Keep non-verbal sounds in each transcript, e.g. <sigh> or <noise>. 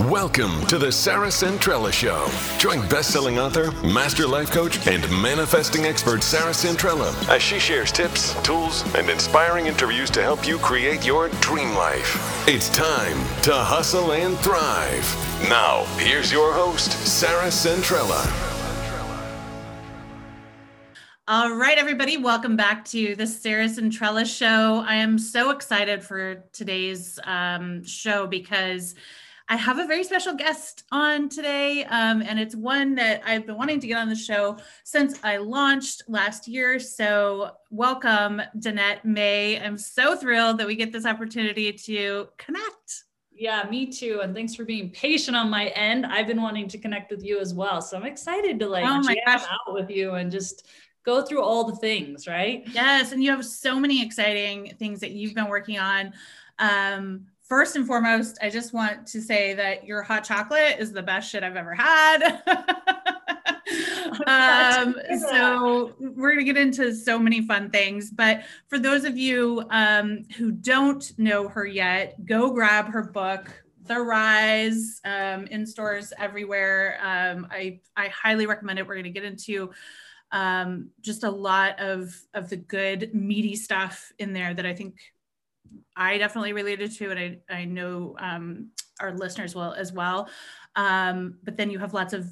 Welcome to the Sarah Centrella Show. Join best-selling author, master life coach, and manifesting expert Sarah Centrella as she shares tips, tools, and inspiring interviews to help you create your dream life. It's time to hustle and thrive. Now, here's your host, Sarah Centrella. All right, everybody, welcome back to the Sarah Centrella Show. I am so excited for today's um, show because I have a very special guest on today, um, and it's one that I've been wanting to get on the show since I launched last year. So, welcome, Danette May. I'm so thrilled that we get this opportunity to connect. Yeah, me too. And thanks for being patient on my end. I've been wanting to connect with you as well. So I'm excited to like oh jam gosh. out with you and just go through all the things, right? Yes. And you have so many exciting things that you've been working on. Um, first and foremost, I just want to say that your hot chocolate is the best shit I've ever had. <laughs> um, <laughs> so we're going to get into so many fun things. But for those of you um, who don't know her yet, go grab her book. The Rise um, in stores everywhere. Um, I I highly recommend it. We're going to get into um, just a lot of of the good meaty stuff in there that I think I definitely related to, and I, I know um, our listeners will as well. Um, but then you have lots of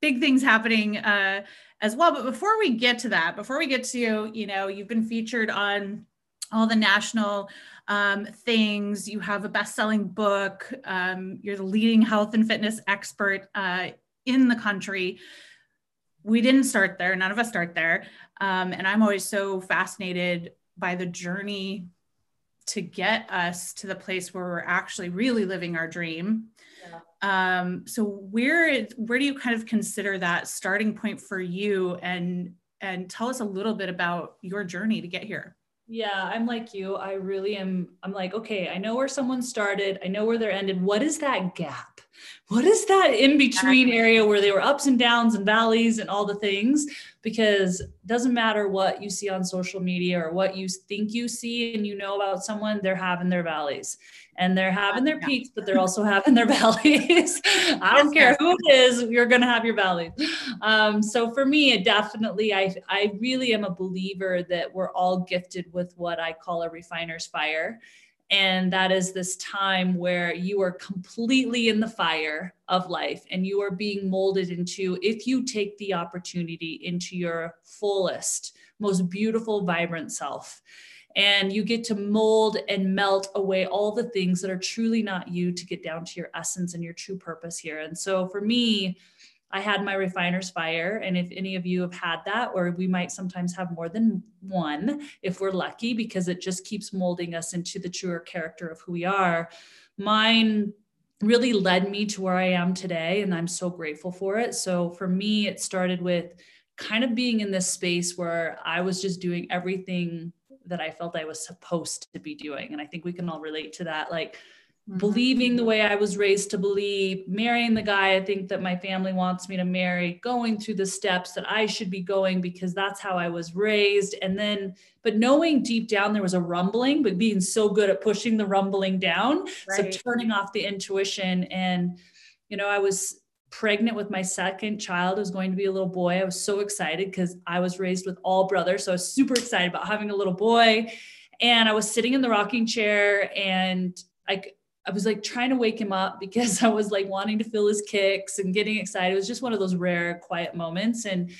big things happening uh, as well. But before we get to that, before we get to, you know, you've been featured on all the national um, things, you have a best selling book, um, you're the leading health and fitness expert uh, in the country. We didn't start there, none of us start there. Um, and I'm always so fascinated by the journey to get us to the place where we're actually really living our dream. Yeah. Um, so where where do you kind of consider that starting point for you and and tell us a little bit about your journey to get here. Yeah, I'm like you. I really am. I'm like, okay, I know where someone started. I know where they're ended. What is that gap? What is that in between area where they were ups and downs and valleys and all the things? Because it doesn't matter what you see on social media or what you think you see and you know about someone, they're having their valleys and they're having their peaks, but they're also <laughs> having their valleys. <laughs> I don't care who it is, you're going to have your valleys. Um, so for me, it definitely, I, I really am a believer that we're all gifted with what I call a refiner's fire. And that is this time where you are completely in the fire of life and you are being molded into, if you take the opportunity, into your fullest, most beautiful, vibrant self. And you get to mold and melt away all the things that are truly not you to get down to your essence and your true purpose here. And so for me, I had my refiner's fire. And if any of you have had that, or we might sometimes have more than one if we're lucky, because it just keeps molding us into the truer character of who we are. Mine really led me to where I am today, and I'm so grateful for it. So for me, it started with kind of being in this space where I was just doing everything that I felt I was supposed to be doing. And I think we can all relate to that. Like, mm-hmm. believing the way I was raised to believe, marrying the guy I think that my family wants me to marry, going through the steps that I should be going because that's how I was raised. And then, but knowing deep down there was a rumbling, but being so good at pushing the rumbling down. Right. So turning off the intuition. And, you know, I was pregnant with my second child was going to be a little boy. I was so excited because I was raised with all brothers. So I was super excited about having a little boy. And I was sitting in the rocking chair and I I was like trying to wake him up because <laughs> I was like wanting to feel his kicks and getting excited. It was just one of those rare quiet moments. And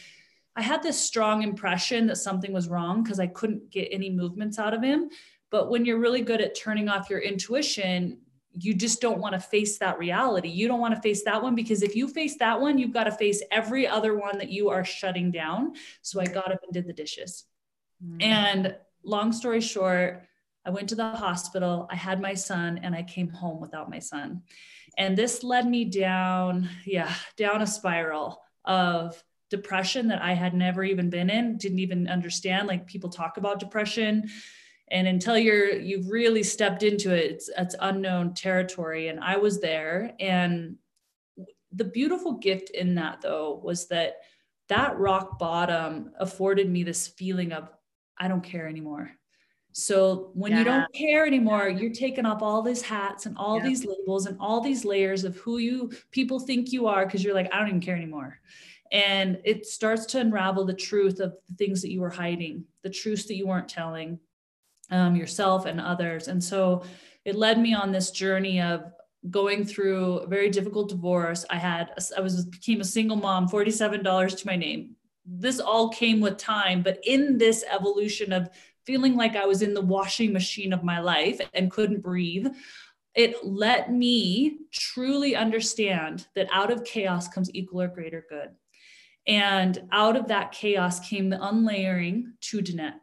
I had this strong impression that something was wrong because I couldn't get any movements out of him. But when you're really good at turning off your intuition, you just don't want to face that reality. You don't want to face that one because if you face that one, you've got to face every other one that you are shutting down. So I got up and did the dishes. Mm. And long story short, I went to the hospital, I had my son, and I came home without my son. And this led me down, yeah, down a spiral of depression that I had never even been in, didn't even understand. Like people talk about depression. And until you're you've really stepped into it, it's it's unknown territory. And I was there. And the beautiful gift in that though was that that rock bottom afforded me this feeling of I don't care anymore So when yeah. you don't care anymore, you're taking off all these hats and all yeah. these labels and all these layers of who you people think you are because you're like, I don't even care anymore. And it starts to unravel the truth of the things that you were hiding, the truths that you weren't telling um, yourself and others. And so it led me on this journey of going through a very difficult divorce. I had, I was became a single mom, $47 to my name. This all came with time, but in this evolution of feeling like I was in the washing machine of my life and couldn't breathe, it let me truly understand that out of chaos comes equal or greater good. And out of that chaos came the unlayering to Danette.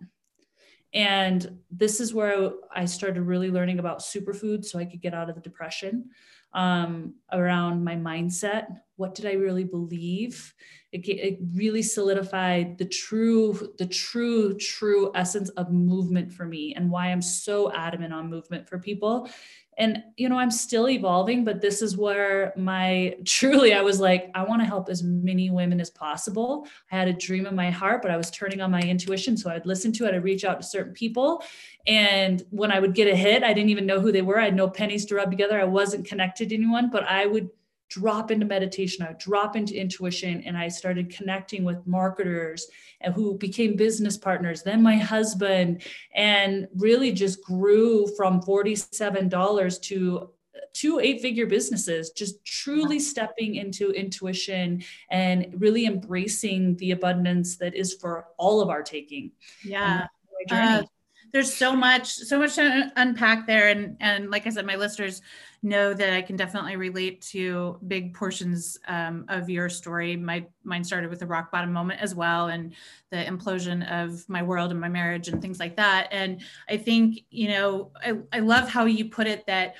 And this is where I started really learning about superfoods so I could get out of the depression um, around my mindset. What did I really believe? It, it really solidified the true, the true, true essence of movement for me and why I'm so adamant on movement for people. And you know i'm still evolving but this is where my <laughs> truly i was like i want to help as many women as possible. I had a dream in my heart but i was turning on my intuition so i'd listen to it i'd reach out to certain people. And when i would get a hit i didn't even know who they were i had no pennies to rub together i wasn't connected to anyone but i would drop into meditation, I would drop into intuition, and I started connecting with marketers and who became business partners, then my husband, and really just grew from $47 to two eight figure businesses, just truly stepping into intuition and really embracing the abundance that is for all of our taking. Yeah. Uh, there's so much, so much to unpack there. And, and like I said, my listeners know that I can definitely relate to big portions um, of your story. My mine started with a rock bottom moment as well, and the implosion of my world and my marriage and things like that. And I think you know I, I love how you put it that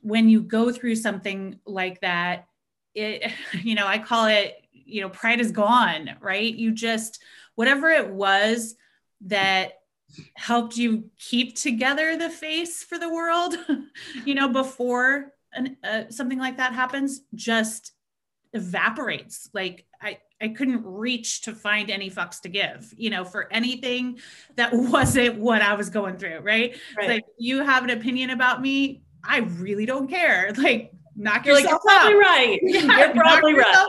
when you go through something like that, it <laughs> you know I call it you know pride is gone, right? You just whatever it was that helped you keep together the face for the world <laughs> you know before an, uh, something like that happens just evaporates. Like i i couldn't reach to find any fucks to give you know for anything that <laughs> wasn't what i was going through right, right. like you have an opinion about me i really don't care. <laughs> Like knock you're yourself like, you're probably right. <laughs> Yeah, you're probably right.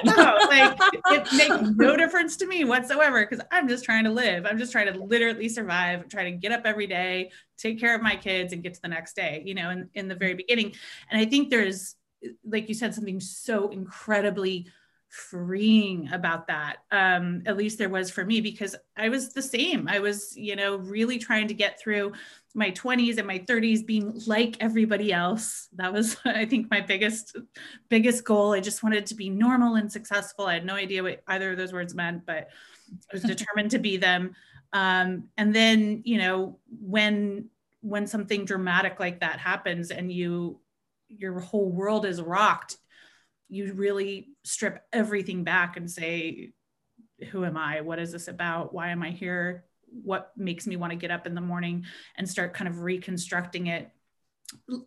like <laughs> it makes no difference to me whatsoever because I'm just trying to live. I'm just trying to literally survive, try to get up every day, take care of my kids, and get to the next day. You know, in, in the very beginning. And I think there's, like you said, something so incredibly freeing about that um at least there was for me because i was the same i was you know really trying to get through my 20s and my 30s being like everybody else that was <laughs> i think my biggest biggest goal i just wanted to be normal and successful i had no idea what either of those words meant but i was determined to be them um and then you know when when something dramatic like that happens and you your whole world is rocked you really strip everything back and say, who am I? What is this about? Why am I here? What makes me want to get up in the morning and start kind of reconstructing it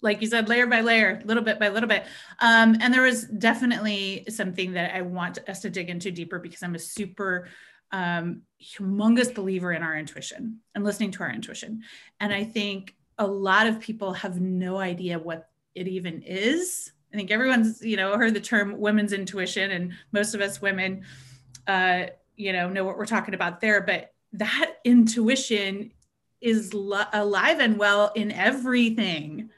like you said, layer by layer, little bit by little bit. Um, and there was definitely something that I want us to dig into deeper because I'm a super um, humongous believer in our intuition and listening to our intuition. And I think a lot of people have no idea what it even is I think everyone's, you know, heard the term women's intuition, and most of us women, uh, you know, know what we're talking about there. But that intuition is li- alive and well in everything.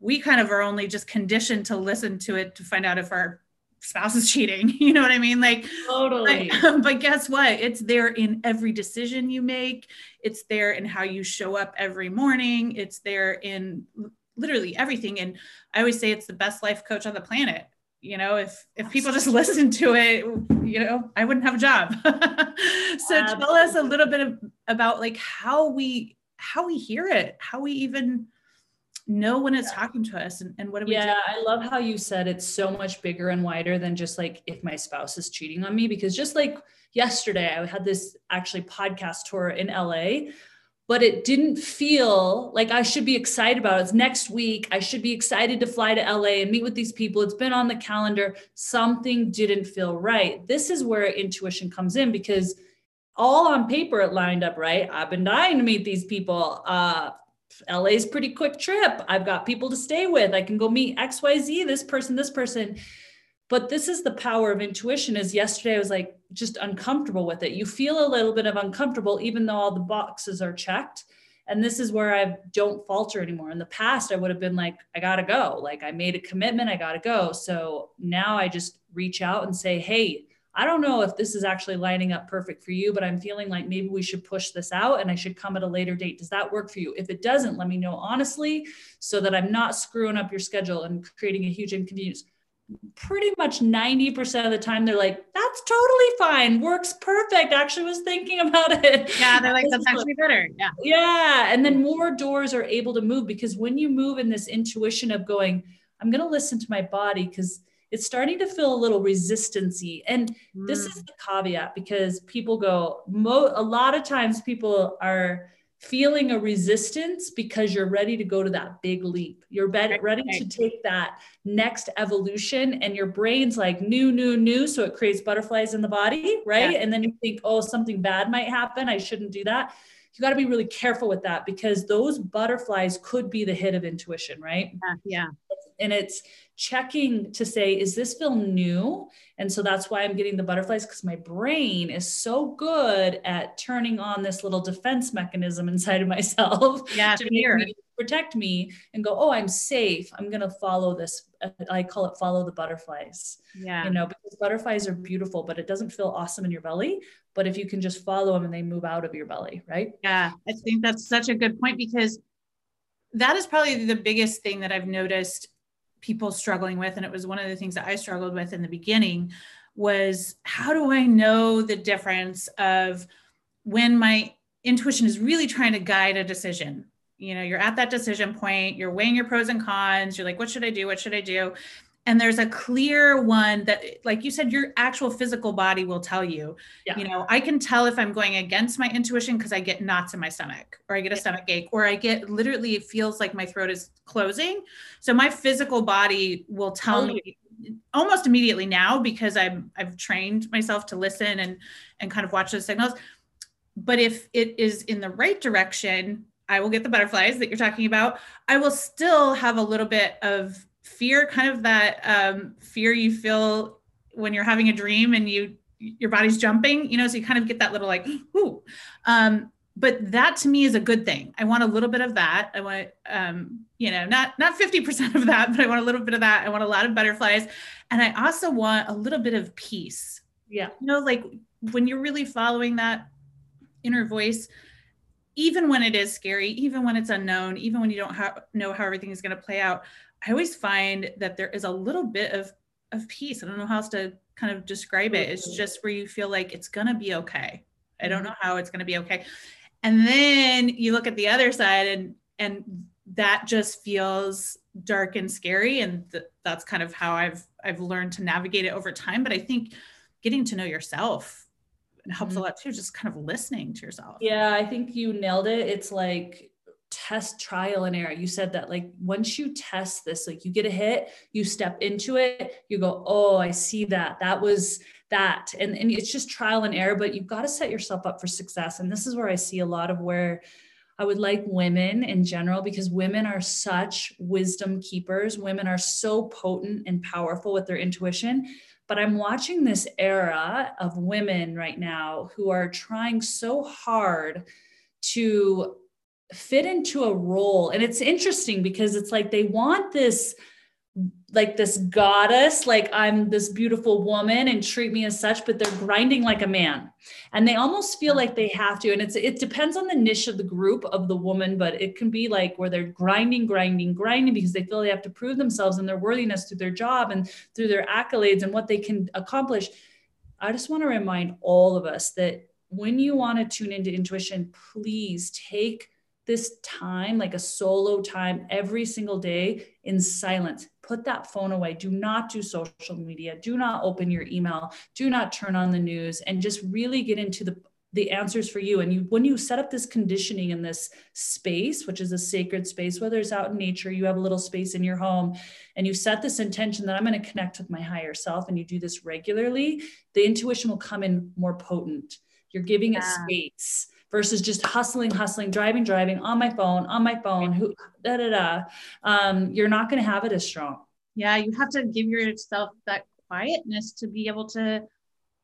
We kind of are only just conditioned to listen to it to find out if our spouse is cheating. <laughs> You know what I mean? Like, totally. But, <laughs> but guess what? It's there in every decision you make. It's there in how you show up every morning. It's there in literally everything. And I always say it's the best life coach on the planet. You know, if if people just <laughs> listen to it, you know, I wouldn't have a job. <laughs> so Absolutely. tell us a little bit of, about like how we how we hear it, how we even know when it's yeah. talking to us and, and what do we yeah do? i love how you said it's so much bigger and wider than just like if my spouse is cheating on me because just like yesterday i had this actually podcast tour in la but it didn't feel like I should be excited about it. It's next week. I should be excited to fly to LA and meet with these people. It's been on the calendar. Something didn't feel right. This is where intuition comes in because all on paper it lined up right. I've been dying to meet these people. Uh, LA's pretty quick trip. I've got people to stay with. I can go meet XYZ, this person, this person. But this is the power of intuition is yesterday I was like just uncomfortable with it. You feel a little bit of uncomfortable even though all the boxes are checked. And this is where I don't falter anymore. In the past I would have been like I got to go. Like I made a commitment, I got to go. So now I just reach out and say, "Hey, I don't know if this is actually lining up perfect for you, but I'm feeling like maybe we should push this out and I should come at a later date. Does that work for you? If it doesn't, let me know honestly so that I'm not screwing up your schedule and creating a huge inconvenience. Pretty much 90% of the time, they're like, that's totally fine, works perfect. Actually, was thinking <laughs> about it. Yeah, they're like, that's actually better. Yeah. Yeah. And then more doors are able to move because when you move in this intuition of going, I'm going to listen to my body because it's starting to feel a little resistancy. And mm. this is the caveat because people go, mo- a lot of times people are feeling a resistance because you're ready to go to that big leap. You're ready to take that next evolution, and your brain's like new, new, new. So it creates butterflies in the body, right? Yeah. And then you think, oh, something bad might happen. I shouldn't do that. You got to be really careful with that because those butterflies could be the hit of intuition, right? Yeah. yeah. And it's checking to say, is this feel new? And so that's why I'm getting the butterflies because my brain is so good at turning on this little defense mechanism <laughs> inside of myself yeah, to me, protect me and go, oh, I'm safe. I'm going to follow this. I call it follow the butterflies. Yeah. You know, because butterflies are beautiful, but it doesn't feel awesome in your belly. But if you can just follow them and they move out of your belly, right? Yeah. I think that's such a good point because that is probably the biggest thing that I've noticed people struggling with and it was one of the things that i struggled with in the beginning was how do i know the difference of when my intuition is really trying to guide a decision you know you're at that decision point you're weighing your pros and cons you're like what should i do what should i do and there's a clear one that like you said your actual physical body will tell you. Yeah. you know i can tell if i'm going against my intuition because i get knots in my stomach or i get a stomach ache or i get literally it feels like my throat is closing. So my physical body will tell oh. me almost immediately now because i'm i've trained myself to listen and and kind of watch those signals. But if it is in the right direction i will get the butterflies that you're talking about. I will still have a little bit of fear kind of that um, fear you feel when you're having a dream and you your body's jumping you know so you kind of get that little like <gasps> ooh um, but that to me is a good thing. I want a little bit of that. I want um, you know not not 50% of that <laughs> but i want a little bit of that. I want a lot of butterflies. And i also want a little bit of peace. Yeah. You know like when you're really following that inner voice even when it is scary even when it's unknown even when you don't ha- know how everything is going to play out I always find that there is a little bit of of peace. I don't know how else to kind of describe it. It's just where you feel like it's gonna be okay. I don't mm-hmm. know how it's gonna be okay. And then you look at the other side and and that just feels dark and scary and th- that's kind of how I've I've learned to navigate it over time, but I think getting to know yourself helps mm-hmm. a lot too just kind of listening to yourself. Yeah, I think you nailed it. It's like test trial and error. You said that like once you test this, like you get a hit, you step into it, you go, oh, I see that. That was that. And, and it's just trial and error, but you've got to set yourself up for success. And this is where I see a lot of where I would like women in general because women are such wisdom keepers. Women are so potent and powerful with their intuition. But I'm watching this era of women right now who are trying so hard to fit into a role. And it's interesting because it's like they want this like this goddess like i'm this beautiful woman and treat me as such but they're grinding like a man. And they almost feel like they have to. And it's it depends on the niche of the group of the woman but it can be like where they're grinding grinding grinding because they feel they have to prove themselves and their worthiness through their job and through their accolades and what they can accomplish. I just want to remind all of us that when you want to tune into intuition please take this time, like a solo time every single day in silence. Put that phone away. Do not do social media. Do not open your email. Do not turn on the news and just really get into the the answers for you and you when you set up this conditioning in this space which is a sacred space whether it's out in nature you have a little space in your home and you set this intention that i'm going to connect with my higher self and you do this regularly the intuition will come in more potent you're giving yeah. it space versus just hustling, hustling, driving, driving on my phone, on my phone, who da da da. Um, you're not going to have it as strong. Yeah, you have to give yourself that quietness to be able to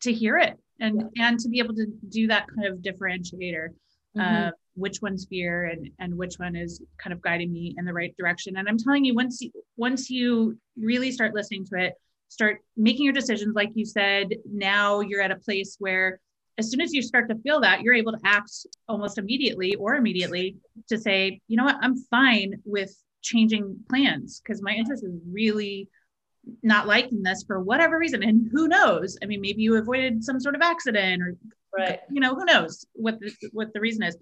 to hear it and yeah. and to be able to do that kind of differentiator. Mm-hmm. Uh, which one's fear and and which one is kind of guiding me in the right direction and i'm telling you once you once you really start listening to it start making your decisions like you said now you're at a place where as soon as you start to feel that you're able to act almost immediately or immediately to say you know what? I'm fine with changing plans because my interest is really not liking this for whatever reason. And who knows? I mean maybe you avoided some sort of accident or right. you know who knows what the, what the reason is.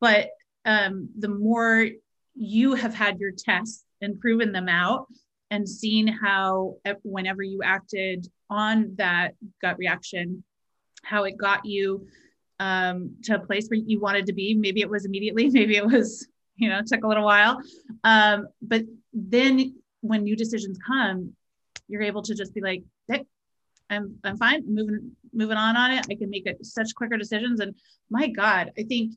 But um, the more you have had your tests and proven them out and seen how whenever you acted on that gut reaction how it got you um, to a place where you wanted to be. Maybe it was immediately <laughs> maybe it was you know took a little while. Um, but then when new decisions come you're able to just be like hey, I'm, I'm fine. Moving moving on on it. I can make it such quicker decisions. And my god i think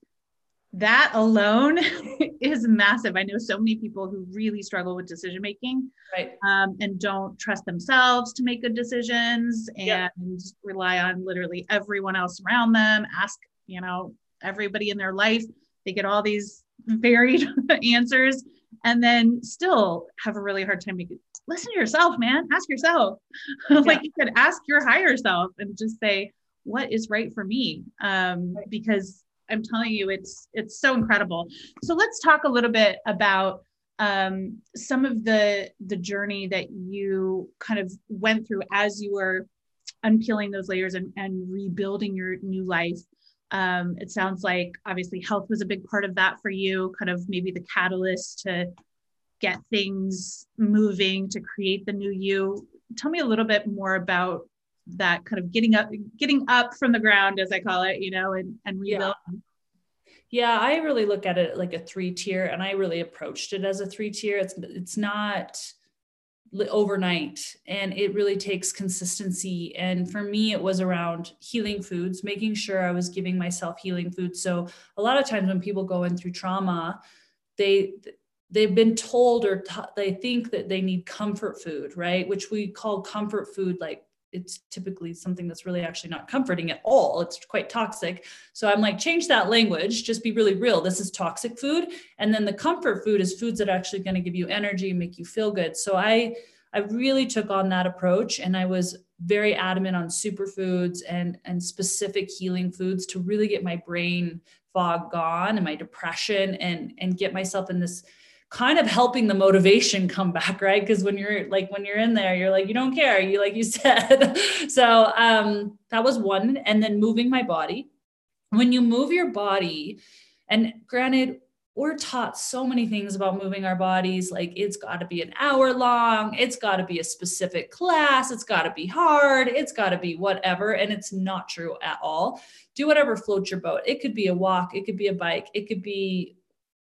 that alone <laughs> is massive. I know so many people who really struggle with decision making right. um, and don't trust themselves to make good decisions and rely on literally everyone else around them. Ask, you know, everybody in their life. They get all these <laughs> varied <laughs> answers and then still have a really hard time making. Listen to yourself, man. Ask yourself. Yeah. like you could ask your higher self and just say, what is right for me? Um, right. Because I'm telling you, it's it's so incredible. So let's talk a little bit about um, some of the the journey that you kind of went through as you were unpeeling those layers and, and rebuilding your new life. Um, it sounds like obviously health was a big part of that for you, kind of maybe the catalyst to get things moving to create the new you. Tell me a little bit more about that kind of getting up getting up from the ground as i call it you know and and rebuild. Yeah. yeah i really look at it like a three tier and i really approached it as a three tier. It's it's not overnight and it really takes consistency. And for me it was around healing foods making sure i was giving myself healing foods. So a lot of times when people go in through trauma they they've been told or t- they think that they need comfort food right? Which we call comfort food like it's typically something that's really actually not comforting at all. It's quite toxic. So I'm like, change that language, just be really real. This is toxic food. And then the comfort food is foods that are actually going to give you energy, and make you feel good. So I I really took on that approach and I was very adamant on superfoods and and specific healing foods to really get my brain fog gone and my depression and and get myself in this kind of helping the motivation come back right? Because when you're like when you're in there you're like you don't care you like you <laughs> said. So um that was one and then moving my body. When you move your body and granted we're taught so many things about moving our bodies like it's got to be an hour long it's got to be a specific class it's got to be hard it's got to be whatever and it's not true at all. Do whatever floats your boat. It could be a walk it could be a bike it could be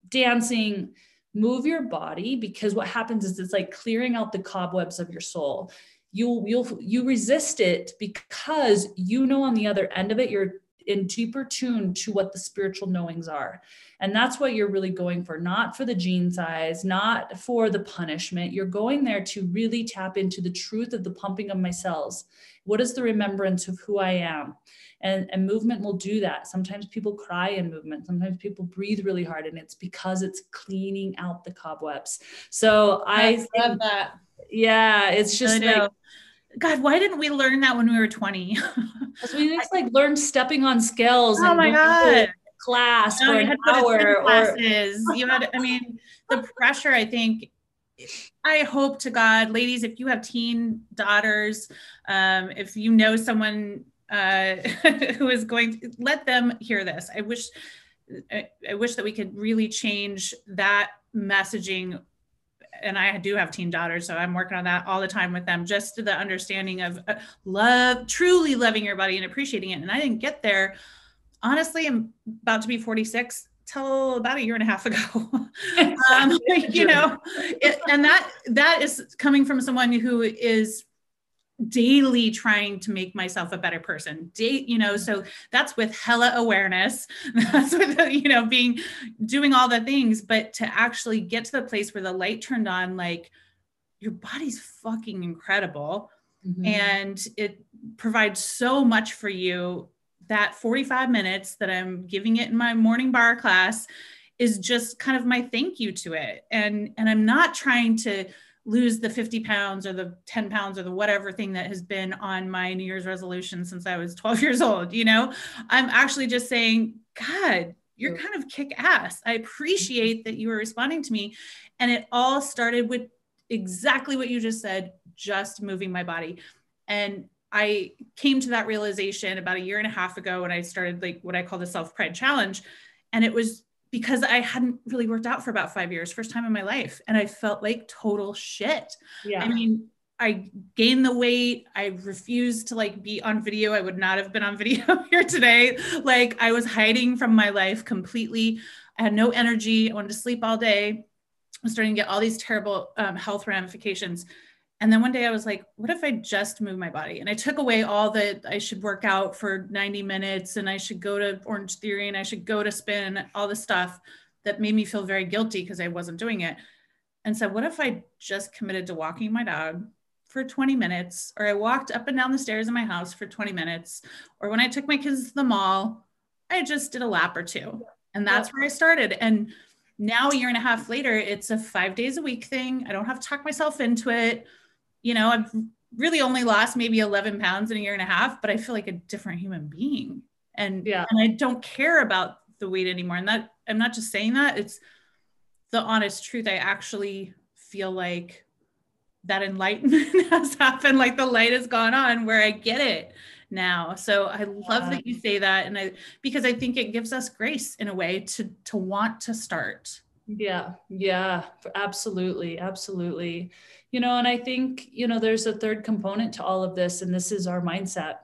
dancing move your body because what happens is it's like clearing out the cobwebs of your soul. You'll you'll you resist it because you know on the other end of it you're in deeper tune to what the spiritual knowings are. And that's what you're really going for not for the jean size not for the punishment. You're going there to really tap into the truth of the pumping of my cells. What is the remembrance of who i am? And, and movement will do that. Sometimes people cry in movement. Sometimes people breathe really hard and it's because it's cleaning out the cobwebs. So i, I love that. Yeah it's just like God, why didn't we learn that when we were 20? Because we just like learned stepping on scales. Oh my God. Class for an hour. Classes. Or... you had, I mean, the pressure, I think, I hope to God, ladies, if you have teen daughters, um, if you know someone uh, <laughs> who is going to let them hear this. I wish I, I wish that we could really change that messaging and I do have teen daughters, so I'm working on that all the time with them. Just the understanding of uh, love, truly loving your body and appreciating it. And I didn't get there. Honestly, I'm about to be 46 till about a year and a half <laughs> ago. <laughs> um, <laughs> you know, it, and that that is coming from someone who is daily trying to make myself a better person. Date you know so that's with hella awareness. <laughs> That's with you know being doing all the things but to actually get to the place where the light turned on like your body's fucking incredible. Mm-hmm. and it provides so much for you. That 45 minutes that i'm giving it in my morning barre class is just kind of my thank you to it. And and i'm not trying to lose the 50 pounds or the 10 pounds or the whatever thing that has been on my New Year's resolution since I was <laughs> 12 years old. You know, I'm actually just saying, God, you're mm. kind of kick ass. I appreciate that you were responding to me. And it all started with exactly what you just said, just moving my body. And I came to that realization about a year and a half ago when I started like what I call the self pride challenge. And it was because I hadn't really worked out for about five years, first time in my life. And I felt like total shit. Yeah. I mean, I gained the weight. I refused to like be on video. I would not have been on <laughs> video here today. Like I was hiding from my life completely. I had no energy. I wanted to sleep all day. I was starting to get all these terrible um, health ramifications. And then one day I was like, what if I just move my body? And I took away all that I should work out for 90 minutes and I should go to Orange Theory and I should go to spin, all the stuff that made me feel very guilty because I wasn't doing it. And said, what if I just committed to walking my dog for 20 minutes, or I walked up and down the stairs in my house for 20 minutes, or when I took my kids to the mall, I just did a lap or two. And that's where I started. And now, a year and a half later, it's a five days a week thing. I don't have to talk myself into it you know, I've really only lost maybe 11 pounds in a year and a half, but I feel like a different human being. And, yeah. and I don't care about the weight anymore. And that I'm not just saying that, it's the honest truth. I actually feel like that enlightenment <laughs> has happened, like the light has gone on where I get it now. So I love yeah. that you say that. And I because I think it gives us grace in a way to to want to start. Yeah, yeah, absolutely, absolutely you know and i think you know there's a third component to all of this and this is our mindset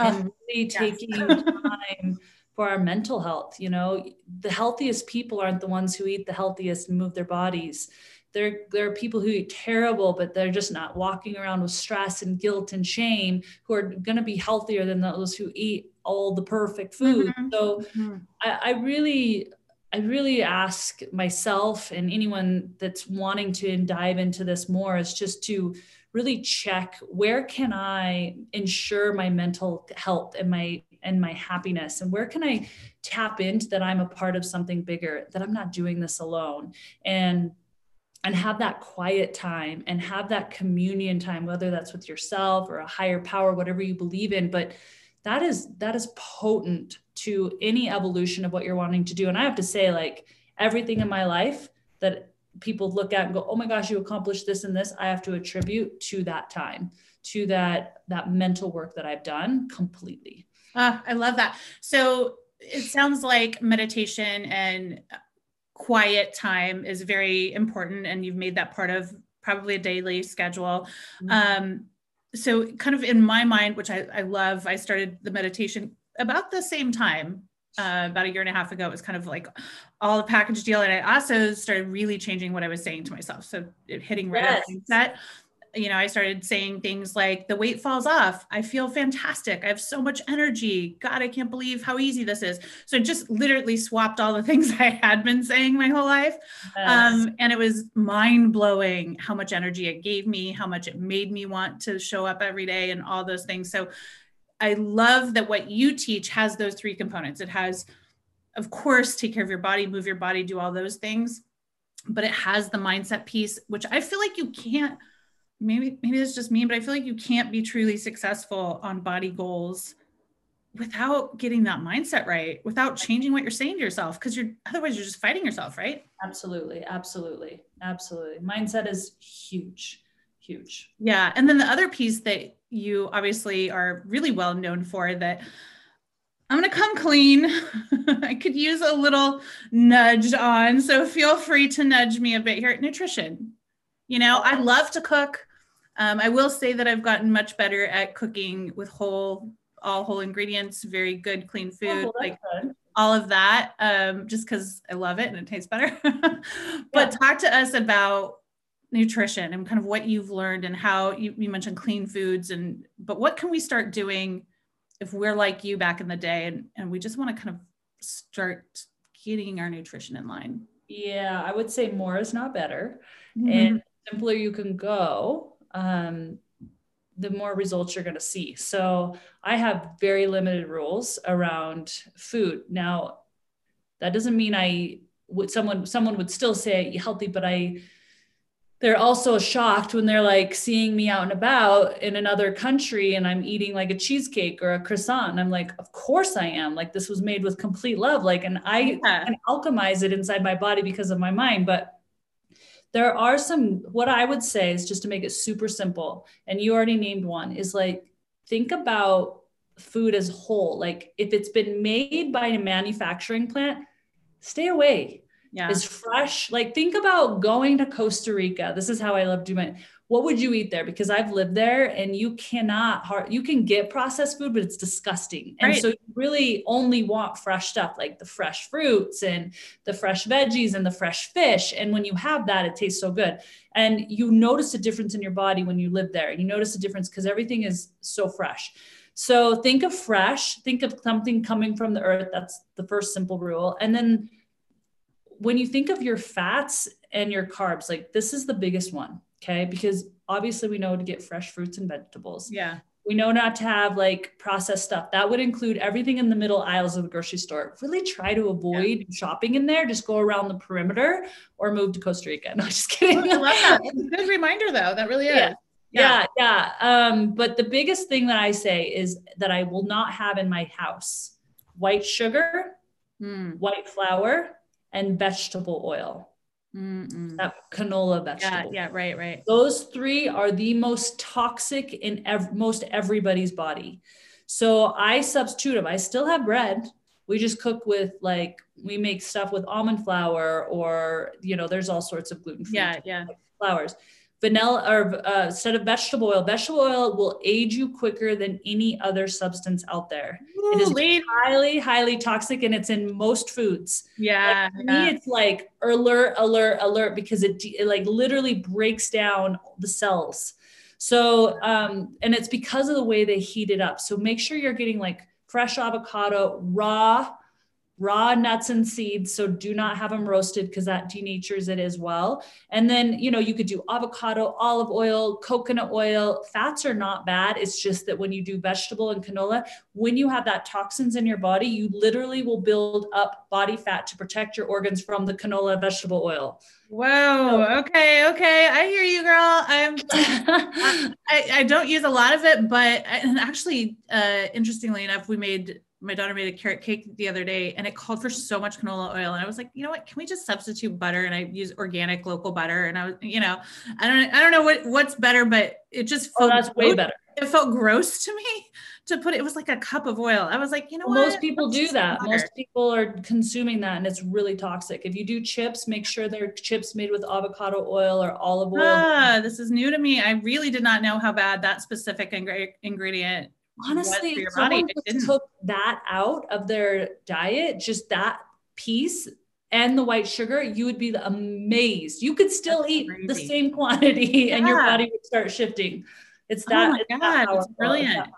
oh, and really taking time <laughs> for our mental health you know the healthiest people aren't the ones who eat the healthiest and move their bodies there, there are people who eat terrible, but they're just not walking around with stress and guilt and shame, who are going to be healthier than those who eat all the perfect food. Mm-hmm. So mm-hmm. I, I really I really ask myself and anyone that's wanting to dive into this more is just to really check where can I ensure my mental health and my and my happiness? And where can I tap into that I'm a part of something bigger that I'm not doing this alone? And and have that quiet time and have that communion time whether that's with yourself or a higher power whatever you believe in. But that is that is potent to any evolution of what you're wanting to do. And i have to say like everything in my life that people look at and go oh my gosh you accomplished this and this i have to attribute to that time to that that mental work that i've done completely. Uh, i love that. So it sounds like meditation and quiet time is very important and you've made that part of probably a daily schedule. Mm-hmm. um, so kind of in my mind which I, I love i started the meditation about the same time uh, about a year and a half ago it was kind of like all the package deal and i also started really changing what i was saying to myself so hitting right yes. set you know, I started saying things like, the weight falls off. I feel fantastic. I have so much energy. God, I can't believe how easy this is. So I just literally swapped all the <laughs> things I had been saying my whole life. Yes. Um, and it was mind blowing how much energy it gave me, how much it made me want to show up every day, and all those things. So I love that what you teach has those three components. It has, of course, take care of your body, move your body, do all those things. But it has the mindset piece, which I feel like you can't maybe maybe it's just me but i feel like you can't be truly successful on body goals without getting that mindset right without changing what you're saying to yourself because you're otherwise you're just fighting yourself right absolutely absolutely absolutely mindset is huge huge yeah and then the other piece that you obviously are really well known for that I'm going to come clean. <laughs> I could use a little nudge on. So feel free to nudge me a bit here. At nutrition. You know, I love to cook. Um, I will say that I've gotten much better at cooking with whole, all whole ingredients, very good, clean oh, food, oh, like good. all of that, um, just because I love it and it tastes better. <laughs> but yeah. talk to us about nutrition and kind of what you've learned and how you, you mentioned clean foods and but what can we start doing if we're like you back in the day and, and we just want to kind of start getting our nutrition in line? Yeah i would say more is not better mm-hmm. and simpler you can go um, the more results you're going to see. So i have very limited rules around food. Now that doesn't mean i would someone someone would still say healthy but i they're also shocked when they're like seeing me out and about in another country and I'm eating like a cheesecake or a croissant. And I'm like, of course I am. Like this was made with complete love. Like, and I yeah. can alchemize it inside my body because of my mind. But there are some, what I would say is just to make it super simple. And you already named one is like, think about food as whole. Like if it's been made by a manufacturing plant, stay away yeah. is fresh. Like think about going to Costa Rica. This is how I love doing it. What would you eat there? Because I've lived there and you cannot hard, you can get processed food, but it's disgusting. And right. so you really only want fresh stuff like the fresh fruits and the fresh veggies and the fresh fish. And when you have that, it tastes so good. And you notice a difference in your body when you live there. And you notice a difference because everything is so fresh. So think of fresh, think of something coming from the earth. That's the first simple rule. And then when you think of your fats and your carbs, like this is the biggest one. Okay. Because obviously we know to get fresh fruits and vegetables. Yeah. We know not to have like processed stuff. That would include everything in the middle aisles of the grocery store. Really try to avoid yeah. shopping in there. Just go around the perimeter or move to Costa Rica. <laughs> No, just kidding. I love that. It's a good reminder though. That really is. Yeah. Yeah, yeah. Um, but the biggest thing that I say is that I will not have in my house white sugar, mm. white flour, and vegetable oil. Mm-mm. That canola vegetable. Yeah, yeah, right, right. Those three are the most toxic in ev- most everybody's body. So I substitute them. I still have bread. We just cook with like we make stuff with almond flour or you know there's all sorts of gluten free yeah, yeah. flours vanilla or uh, instead of vegetable oil. Vegetable oil will age you quicker than any other substance out there. Ooh, it is lean. highly highly toxic and it's in most foods. Yeah, like, yeah. me it's like alert alert alert because it, it like literally breaks down the cells. So um and it's because of the way they heat it up. So make sure you're getting like fresh avocado raw raw nuts and seeds. So do not have them roasted because that denatures it as well. And then, you know, you could do avocado, olive oil, coconut oil. Fats are not bad. It's just that when you do vegetable and canola, when you have that toxins in your body, you literally will build up body fat to protect your organs from the canola vegetable oil. Whoa. Okay. Okay. I hear you, girl. I'm. <laughs> I, I don't use a lot of it, but and actually, uh, interestingly enough, we made my daughter made a carrot cake the other day and it called for so much canola oil and i was like you know what? Can we just substitute butter? And i use organic local butter and i was you know i don't i don't know what what's better but it just oh, felt oh, that's way better. It felt gross to me to put it, it was like a cup of oil. I was like you know well, most people do that. butter. most people are consuming that and it's really toxic. If you do chips make sure they're chips made with avocado oil or olive oil. Ah, this is new to me. I really did not know how bad that specific ingredient honestly if someone took that out of their diet just that piece and the white sugar you would be amazed. You could still That's eat crazy. the same <laughs> quantity yeah. and your body would start shifting. It's oh that oh my it's God, it's brilliant.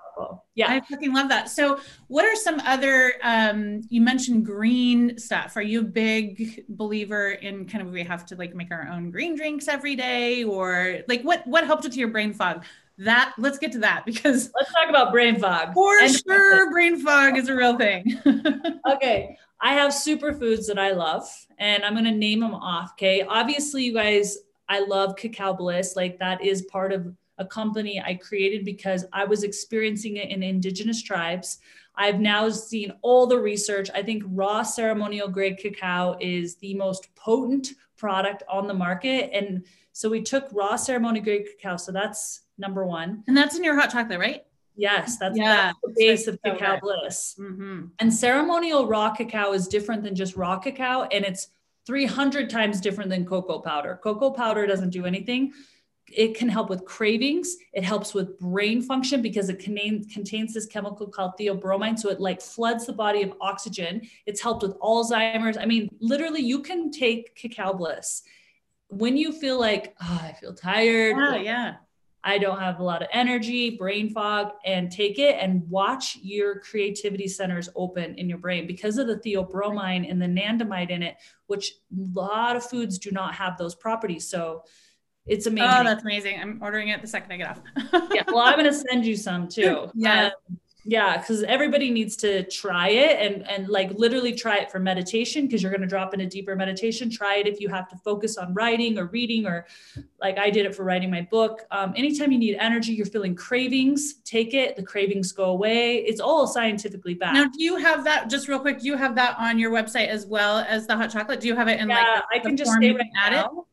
yeah. I fucking love that. So what are some other um you mentioned green stuff. Are you a big believer in kind of we have to like make our own green drinks every day or like what what helped with your brain fog that let's get to that because <laughs> let's talk about brain fog. For and sure, brain fog is a real thing. <laughs> okay. I have superfoods that I love and I'm going to name them off. Okay. Obviously, you guys, I love Cacao Bliss. Like that is part of a company I created because I was experiencing it in indigenous tribes. I've now seen all the research. I think raw ceremonial grade cacao is the most potent product on the market. And so we took raw ceremonial grade cacao. So that's number one. And that's in your hot chocolate, right? Yes, that's, yeah, that's the base of cacao so bliss. Mm-hmm. And ceremonial raw cacao is different than just raw cacao, and it's 300 times different than cocoa powder. Cocoa powder doesn't do anything. It can help with cravings. It helps with brain function because it contains contains this chemical called theobromine. So it like floods the body of oxygen. It's helped with Alzheimer's. I mean, literally, you can take cacao bliss when you feel like, oh, I feel tired. Yeah, yeah. I don't have a lot of energy, brain fog, and take it and watch your creativity centers open in your brain because of the theobromine and the anandamide in it, which a lot of foods do not have those properties. So it's amazing. Oh, that's amazing. I'm ordering it the second I get off. yeah. Well, I'm going <laughs> to send you some too. Yeah. Um, yeah because everybody needs to try it and and like literally try it for meditation because you're going to drop into deeper meditation. Try it if you have to focus on writing or reading or like i did it for writing my book. Um, anytime you need energy you're feeling cravings take it. The cravings go away. It's all scientifically backed. Now do you have that just real quick do you have that on your website as well as the hot chocolate? Do you have it in yeah, like i can just say right now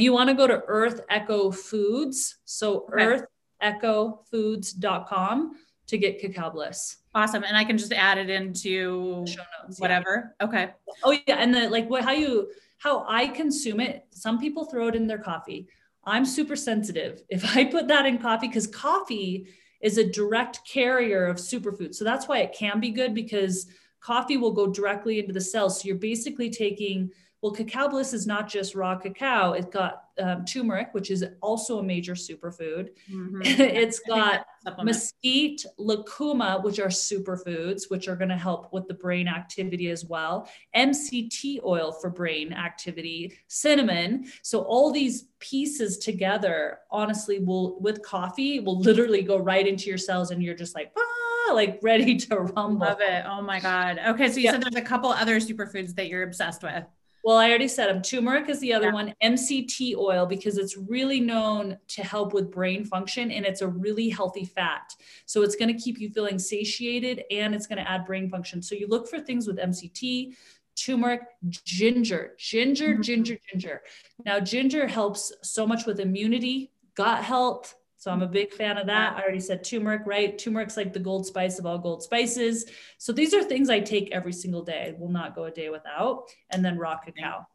you want to go to earth echo foods. So okay. earthechofoods.com to get cacao bliss. Awesome. And I can just add it into show notes, whatever. Yeah. Okay. Oh yeah. And the like what how you how I consume it, some people throw it in their coffee. I'm super sensitive. <laughs> If I put that in coffee, because coffee is a direct carrier of superfood. So that's why it can be good because coffee will go directly into the cells. So you're basically taking well, cacao bliss is not just raw cacao. It's got um, turmeric, which is also a major superfood. Mm-hmm. <laughs> it's got mesquite, lucuma, which are superfoods, which are going to help with the brain activity as well. MCT oil for brain activity, cinnamon. So all these pieces together, honestly, will with coffee will literally go right into your cells, and you're just like. Ah! like ready to rumble. Love it. Oh my God. Okay. So you yeah. said there's a couple other superfoods that you're obsessed with. Well, I already said them. Turmeric is the other yeah. one. MCT oil, because it's really known to help with brain function and it's a really healthy fat. So it's going to keep you feeling satiated and it's going to add brain function. So you look for things with MCT, turmeric, ginger, ginger, mm-hmm. ginger, ginger. Now, ginger helps so much with immunity, gut health, so I'm a big fan of that. I already said turmeric, right? Turmeric's like the gold spice of all gold spices. So these are things I take every single day. I will not go a day without. And then raw cacao.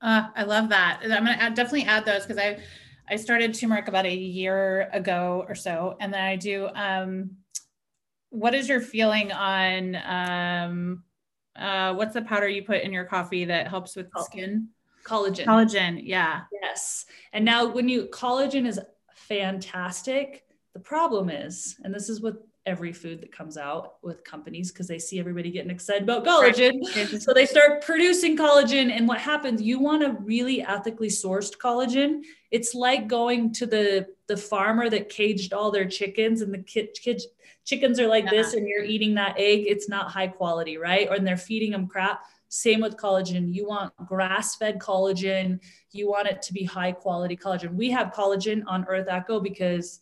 Uh, I love that. I'm gonna add, definitely add those because I I started turmeric about a year ago or so, and then I do. Um, what is your feeling on um, uh, what's the powder you put in your coffee that helps with the skin? Collagen. Collagen, yeah. Yes. And now when you collagen is fantastic. The problem is, and this is what every food that comes out with companies because they see everybody getting excited about collagen. so they start producing collagen. And what happens, you want a really ethically sourced collagen. It's like going to the, the farmer that caged all their chickens and the kid, kid chickens are like yeah. this and you're eating that egg. It's not high quality, right? Or and they're feeding them crap. Same with collagen. You want grass fed collagen. You want it to be high quality collagen. We have collagen on Earth Echo because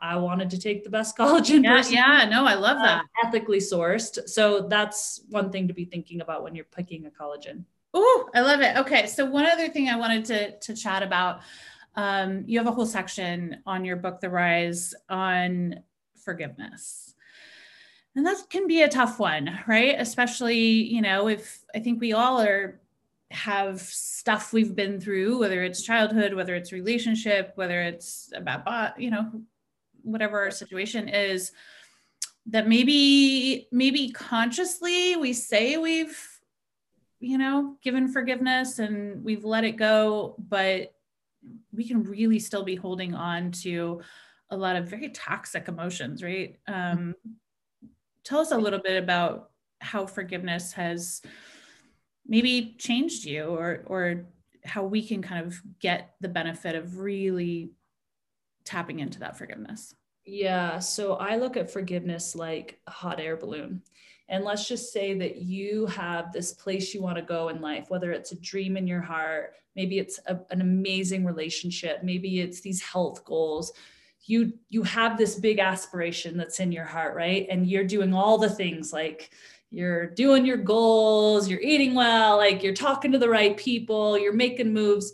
I wanted to take the best <laughs> collagen. Yeah, yeah, no, I love that. Uh, ethically sourced. So that's one thing to be thinking about when you're picking a collagen. Oh, I love it. Okay, so one other thing I wanted to to chat about. Um, you have a whole section on your book, The Rise, on forgiveness and that can be a tough one right? Especially you know if i think we all are have stuff we've been through whether it's childhood whether it's relationship whether it's about you know whatever our situation is that maybe maybe consciously we say we've you know given forgiveness and we've let it go but we can really still be holding on to a lot of very toxic emotions right? Um, tell us a little bit about how forgiveness has maybe changed you or or how we can kind of get the benefit of really tapping into that forgiveness. Yeah so i look at forgiveness like a hot air balloon. And let's just say that you have this place you want to go in life whether it's a dream in your heart maybe it's a, an amazing relationship maybe it's these health goals you you have this big aspiration that's in your heart right? And you're doing all the things like you're doing your goals you're eating well like you're talking to the right people you're making moves.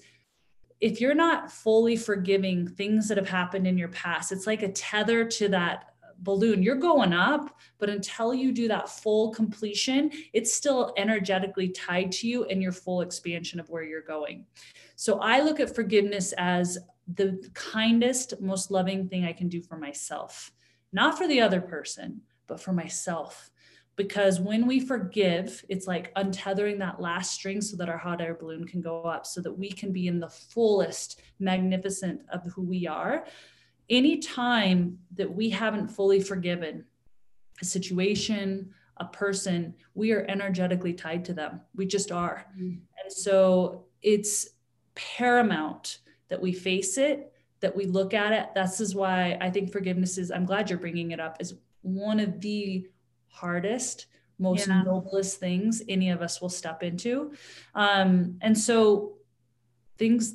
If you're not fully forgiving things that have happened in your past it's like a tether to that balloon. You're going up but until you do that full completion it's still energetically tied to you and your full expansion of where you're going. So i look at forgiveness as the kindest, most loving thing I can do for myself, not for the other person, but for myself. because when we forgive, it's like untethering that last string so that our hot air balloon can go up so that we can be in the fullest magnificent of who we are. Any time that we haven't fully forgiven a situation, a person, we are energetically tied to them. We just are. Mm-hmm. And so it's paramount that we face it, that we look at it. This is why I think forgiveness is, I'm glad you're bringing it up, is one of the hardest, most yeah. noblest things any of us will step into. Um, and so things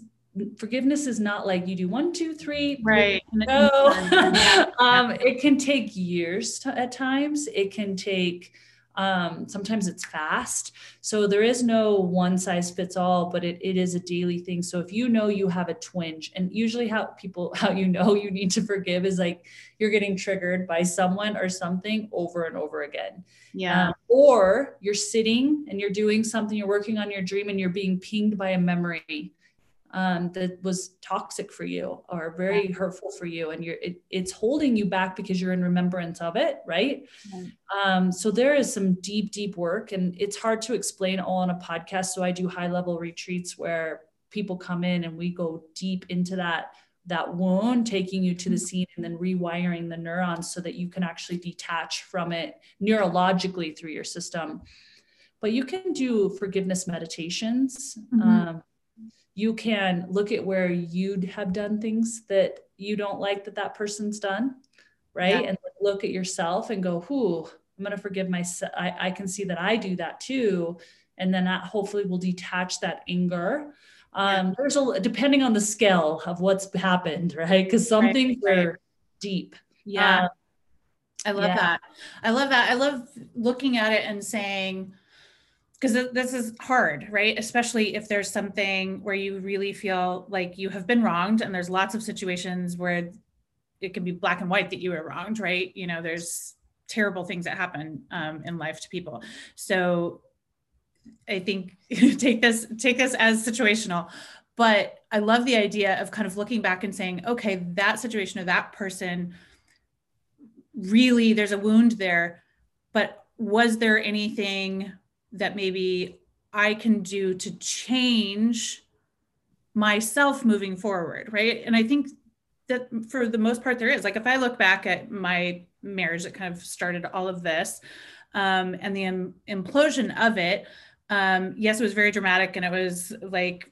forgiveness is not like you do one two three right No, <laughs> <laughs> um, it can take years to, at times it can take um, sometimes it's fast. So there is no one size fits all, but it, it is a daily thing. So if you know you have a twinge, and usually how people, <laughs> how you know you need to forgive is like you're getting triggered by someone or something over and over again. Yeah. Um, or you're sitting and you're doing something, you're working on your dream and you're being pinged by a memory um, that was toxic for you or very hurtful for you. And you're it, it's holding you back because you're in remembrance of it right. Um, so there is some deep deep work and it's hard to explain all on a podcast. So i do high level retreats where people come in and we go deep into that that wound taking you to the mm-hmm. scene and then rewiring the neurons so that you can actually detach from it neurologically through your system. But you can do forgiveness meditations mm-hmm. um, you can look at where you'd have done things that you don't like that that person's done right yeah. and look at yourself and go whoo i'm going to forgive myself I, I can see that i do that too and then that hopefully will detach that anger um, yeah. there's a depending on the scale of what's happened <laughs> right because some right, things right. are deep yeah um, i love yeah. that i love that i love looking at it and saying because this is hard, right? Especially if there's something where you really feel like you have been wronged, and there's lots of situations where it can be black and white that you were wronged, right? You know, there's terrible things that happen um, in life to people. So I think <laughs> take this take this as situational, but I love the idea of kind of looking back and saying, okay, that situation or that person really there's a wound there, but was there anything that maybe I can do to change myself moving forward, right? And I think that for the most part there is. Like if I look back at my marriage that kind of started all of this um, and the Im- implosion of it, um, yes, it was very dramatic and it was like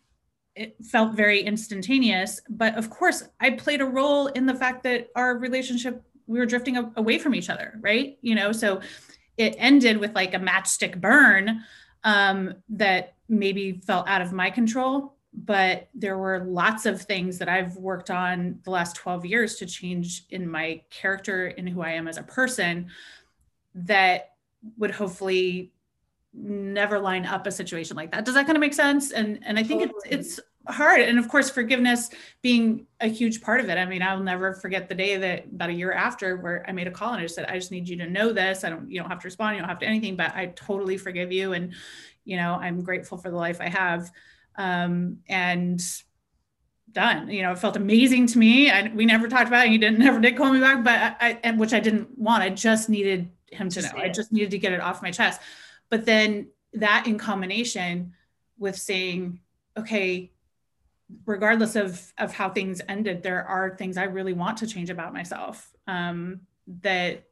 it felt very instantaneous. But of course, I played a role in the fact that our relationship we were drifting away from each other, right? You know, so it ended with like a matchstick burn um, that maybe felt out of my control but there were lots of things that I've worked on the last 12 years to change in my character and who I am as a person that would hopefully never line up a situation like that. Does that kind of make sense? And and I think totally. it's it's hard. And of course forgiveness being a huge part of it. I mean i'll never forget the day that about a year after where i made a call and i just said i just need you to know this. I don't you don't have to respond. You don't have to anything but i totally forgive you. And you know i'm grateful for the life i have. Um, and done. You know it felt amazing to me. I, we never talked about it. He didn't never did call me back but I, I which i didn't want. I just needed him to know. i just needed to get it off my chest. But then that in combination with saying okay regardless of of how things ended there are things i really want to change about myself um, that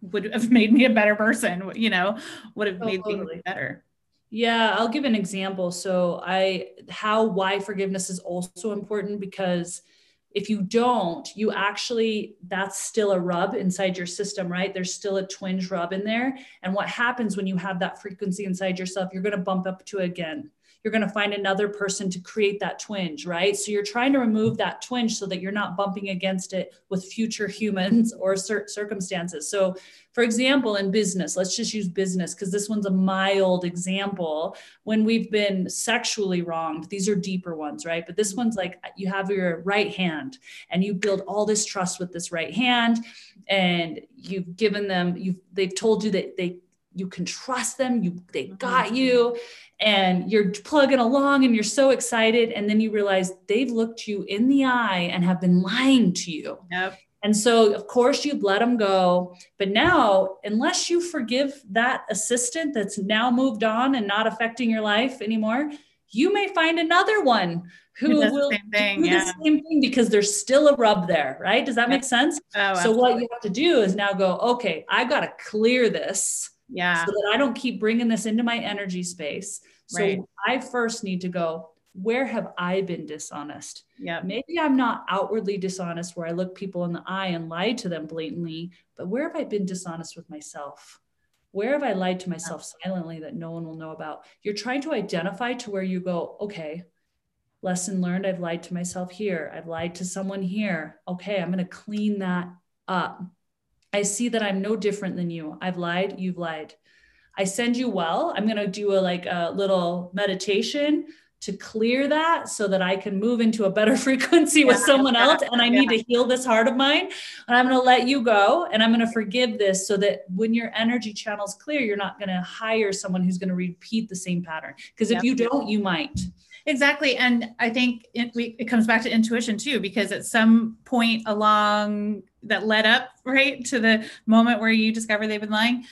would have <laughs> made me a better person you know would have made things better. Yeah i'll give an example. So i how why forgiveness is also important because if you don't you actually that's still a rub inside your system right? There's still a twinge rub in there. And what happens when you have that frequency inside yourself you're going to bump up to again you're going to find another person to create that twinge, right? So you're trying to remove that twinge so that you're not bumping against it with future humans or cir- circumstances. So, for example, in business, let's just use business because this one's a mild example. When we've been sexually wronged, these are deeper ones, right? But this one's like you have your right hand and you build all this trust with this right hand and you've given them you've they've told you that they you can trust them you they mm-hmm. got you and you're plugging along and you're so excited and then you realize they've looked you in the eye and have been lying to you yep. And so, of course, you've let them go. But now, unless you forgive that assistant that's now moved on and not affecting your life anymore, you may find another one who will thing, do yeah. the same thing because there's still a rub there, right? Does that make sense? Oh, so what you have to do is now go, okay, I've got to clear this. Yeah. So that I don't keep bringing this into my energy space. So right. I first need to go, where have I been dishonest? Yeah. Maybe I'm not outwardly dishonest where I look people in the eye and lie to them blatantly, but where have I been dishonest with myself? Where have I lied to myself silently that no one will know about? You're trying to identify to where you go, okay, lesson learned. I've lied to myself here. I've lied to someone here. Okay, I'm going to clean that up. I see that I'm no different than you. I've lied, you've lied. I send you well. I'm going to do a like a little meditation to clear that so that I can move into a better <laughs> frequency with someone else. And I yeah. need to heal this heart of mine. And I'm going to let you go and I'm going to forgive this so that when your energy channel's clear, you're not going to hire someone who's going to repeat the same pattern. Because if you don't, you might. Exactly. And I think it, we, it comes back to intuition too, because at some point along that led up right to the moment where you discover they've been lying,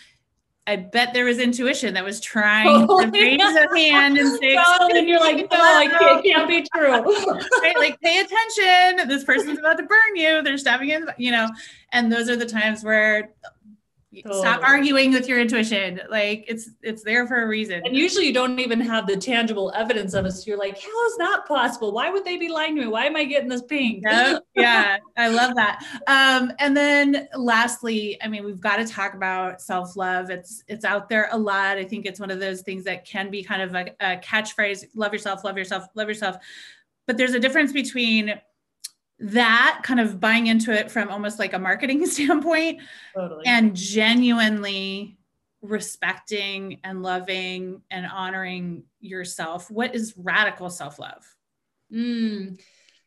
I bet there was intuition that was trying oh, to <laughs> raise a hand and say, no, and you're like, no, like, it can't be true. <laughs> right? Like, pay attention. This person's about to burn you. They're stabbing in, you know, and those are the times where Totally. Stop arguing with your intuition. Like it's it's there for a reason. And usually you don't even have the tangible evidence of it. So you're like, how is that possible? Why would they be lying to me? Why am I getting this pink? Yeah, yeah I love that. Um, and then lastly, I mean, we've got to talk about self-love. It's it's out there a lot. I think it's one of those things that can be kind of a, a catchphrase: love yourself, love yourself, love yourself. But there's a difference between that kind of buying into it from almost like a marketing <laughs> standpoint totally. and genuinely respecting and loving and honoring yourself what is radical self-love mm,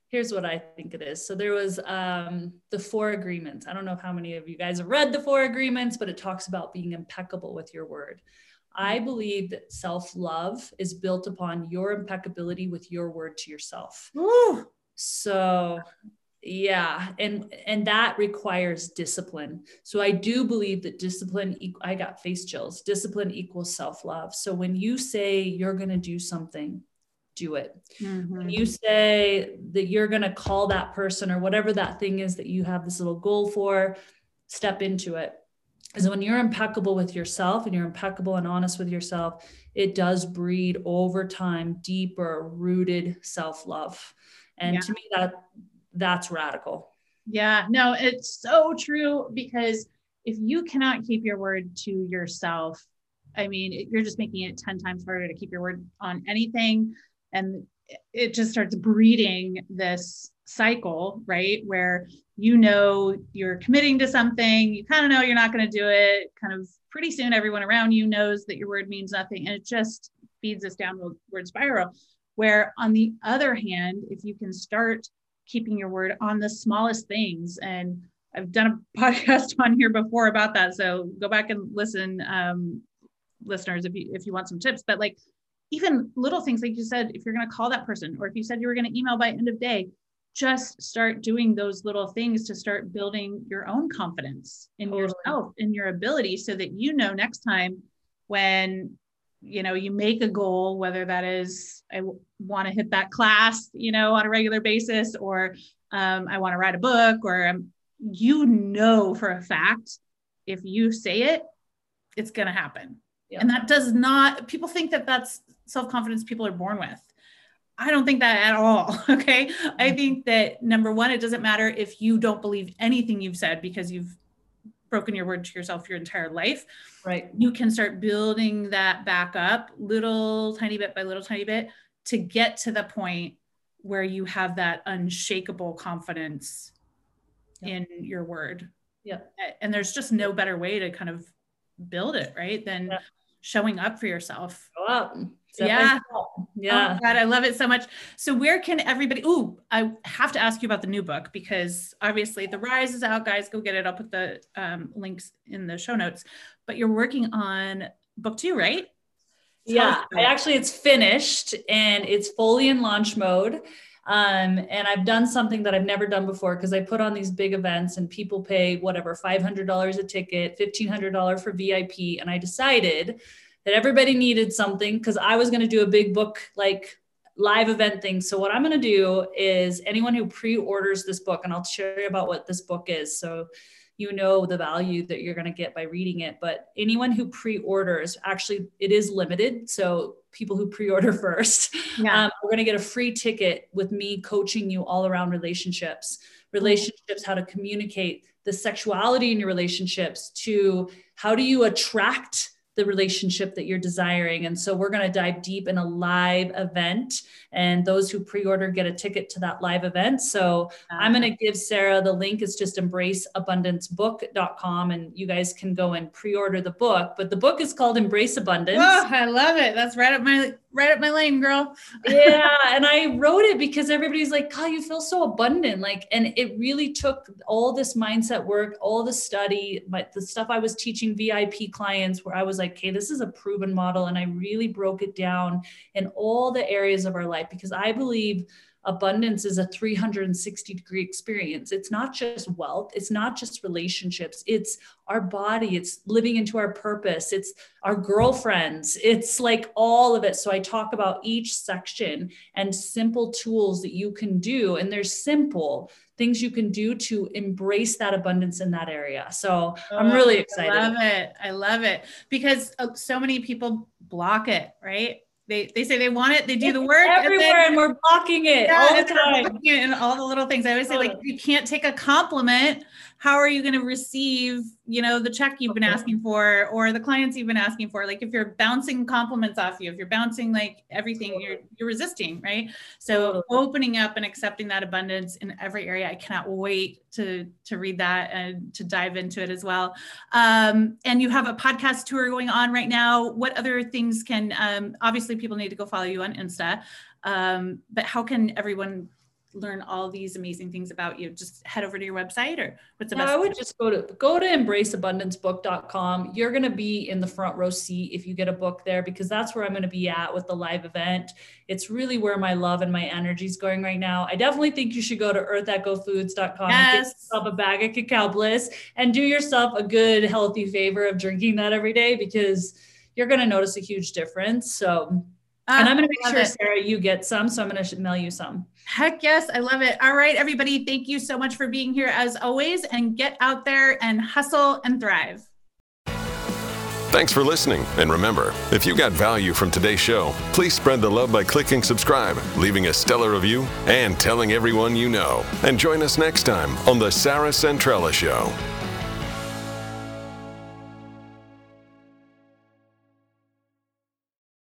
here's what i think it is so there was um, the four agreements i don't know how many of you guys have read the four agreements but it talks about being impeccable with your word I believe that self love is built upon your impeccability with your word to yourself. Ooh. So yeah and and that requires discipline. So i do believe that discipline i got face chills. Discipline equals self-love. So when you say you're going to do something do it. Mm-hmm. when you say that you're going to call that person or whatever that thing is that you have this little goal for step into it. Because when you're impeccable with yourself and you're impeccable and honest with yourself it does breed over time deeper rooted self-love and yeah. to me, that that's radical. Yeah, no, it's so true because if you cannot keep your word to yourself, I mean, you're just making it 10 times harder to keep your word on anything. And it just starts breeding this cycle, right? Where you know you're committing to something, you kind of know you're not going to do it. Kind of pretty soon, everyone around you knows that your word means nothing. And it just feeds this downward spiral. Where on the other hand, if you can start keeping your word on the smallest things, and I've done a <laughs> podcast on here before about that, so go back and listen, um, listeners, if you if you want some tips. But like even little things, like you said, if you're going to call that person, or if you said you were going to email by end of day, just start doing those little things to start building your own confidence in totally. yourself in your ability so that you know next time when you know you make a goal whether that is i want to hit that class you know on a regular basis or um, i want to write a book or um, you know for a fact if you say it it's going to happen and that does not people think that that's self-confidence people are born with. I don't think that at all <laughs> okay? I mm-hmm. think that number one it doesn't matter if you don't believe anything you've said because you've broken your word to yourself your entire life right. you can start building that back up little tiny bit by little tiny bit to get to the point where you have that unshakable confidence yep. in your word. Yeah and there's just no better way to kind of build it right than yep. showing up for yourself. Go up yeah. Yeah. Oh God, I love it so much. So where can everybody ooh, I have to ask you about the new book because obviously the rise is out, guys. Go get it. I'll put the um, links in the show notes. But you're working on book two, right? yeah, I actually it's finished and it's fully in launch mode. Um, and I've done something that I've never done before because I put on these big events and people pay whatever $500 a ticket, $1,500 for VIP. And I decided that everybody needed something because I was going to do a big book like live event thing. So what I'm going to do is anyone who pre-orders this book, and I'll share you about what this book is. So you know the value that you're going to get by reading it. But anyone who pre-orders, actually, it is limited. So people who pre-order <laughs> first, yeah. um, we're going to get a free ticket with me coaching you all around relationships, relationships, how to communicate the sexuality in your relationships to how do you attract the relationship that you're desiring. And so we're going to dive deep in a live event. And those who pre order get a ticket to that live event. So I'm going to give Sarah the link. It's just embraceabundancebook.com. And you guys can go and pre order the book. But the book is called Embrace Abundance. Oh, I love it. That's right up my right up my lane, girl. yeah. And I <laughs> wrote it because everybody's like, God, you feel so abundant. Like, and it really took all this mindset work, all the study, but the stuff I was teaching VIP clients where I was like, okay, this is a proven model. And I really broke it down in all the areas of our life because I believe abundance is a 360 degree experience. It's not just wealth, it's not just relationships, it's our body, it's living into our purpose, it's our girlfriends, it's like all of it. So I talk about each section and simple tools that you can do. And there's simple things you can do to embrace that abundance in that area. So oh, I'm really excited. I love it. I love it because uh, so many people block it, right? They they say they want it, they do the work everywhere, and, then, and we're blocking it yeah, all the time. And all the little things. I always say, like, you can't take a compliment how are you going to receive you know the check you've been asking for or the clients you've been asking for? Like if you're bouncing compliments off you if you're bouncing like everything you're you're resisting right? So opening up and accepting that abundance in every area i cannot wait to to read that and to dive into it as well. Um, and you have a podcast tour going on right now. What other things can um, obviously people need to go follow you on insta um, but how can everyone learn all these amazing things about you just head over to your website or what's the best i would just go to go to embraceabundancebook.com you're going to be in the front row seat if you get a book there because that's where i'm going to be at with the live event. It's really where my love and my energy is going right now. I definitely think you should go to earthechofoods.com yes. get yourself a bag of cacao bliss and do yourself a good healthy favor of drinking that every day because you're going to notice a huge difference. So uh, and I'm going to make sure, it. Sarah, you get some. So I'm going to mail you some. Heck yes. I love it. All right, everybody. Thank you so much for being here as always. And get out there and hustle and thrive. Thanks for listening. And remember, if you got value from today's show, please spread the love by clicking subscribe, leaving a stellar review, and telling everyone you know. And join us next time on The Sarah Centrella Show.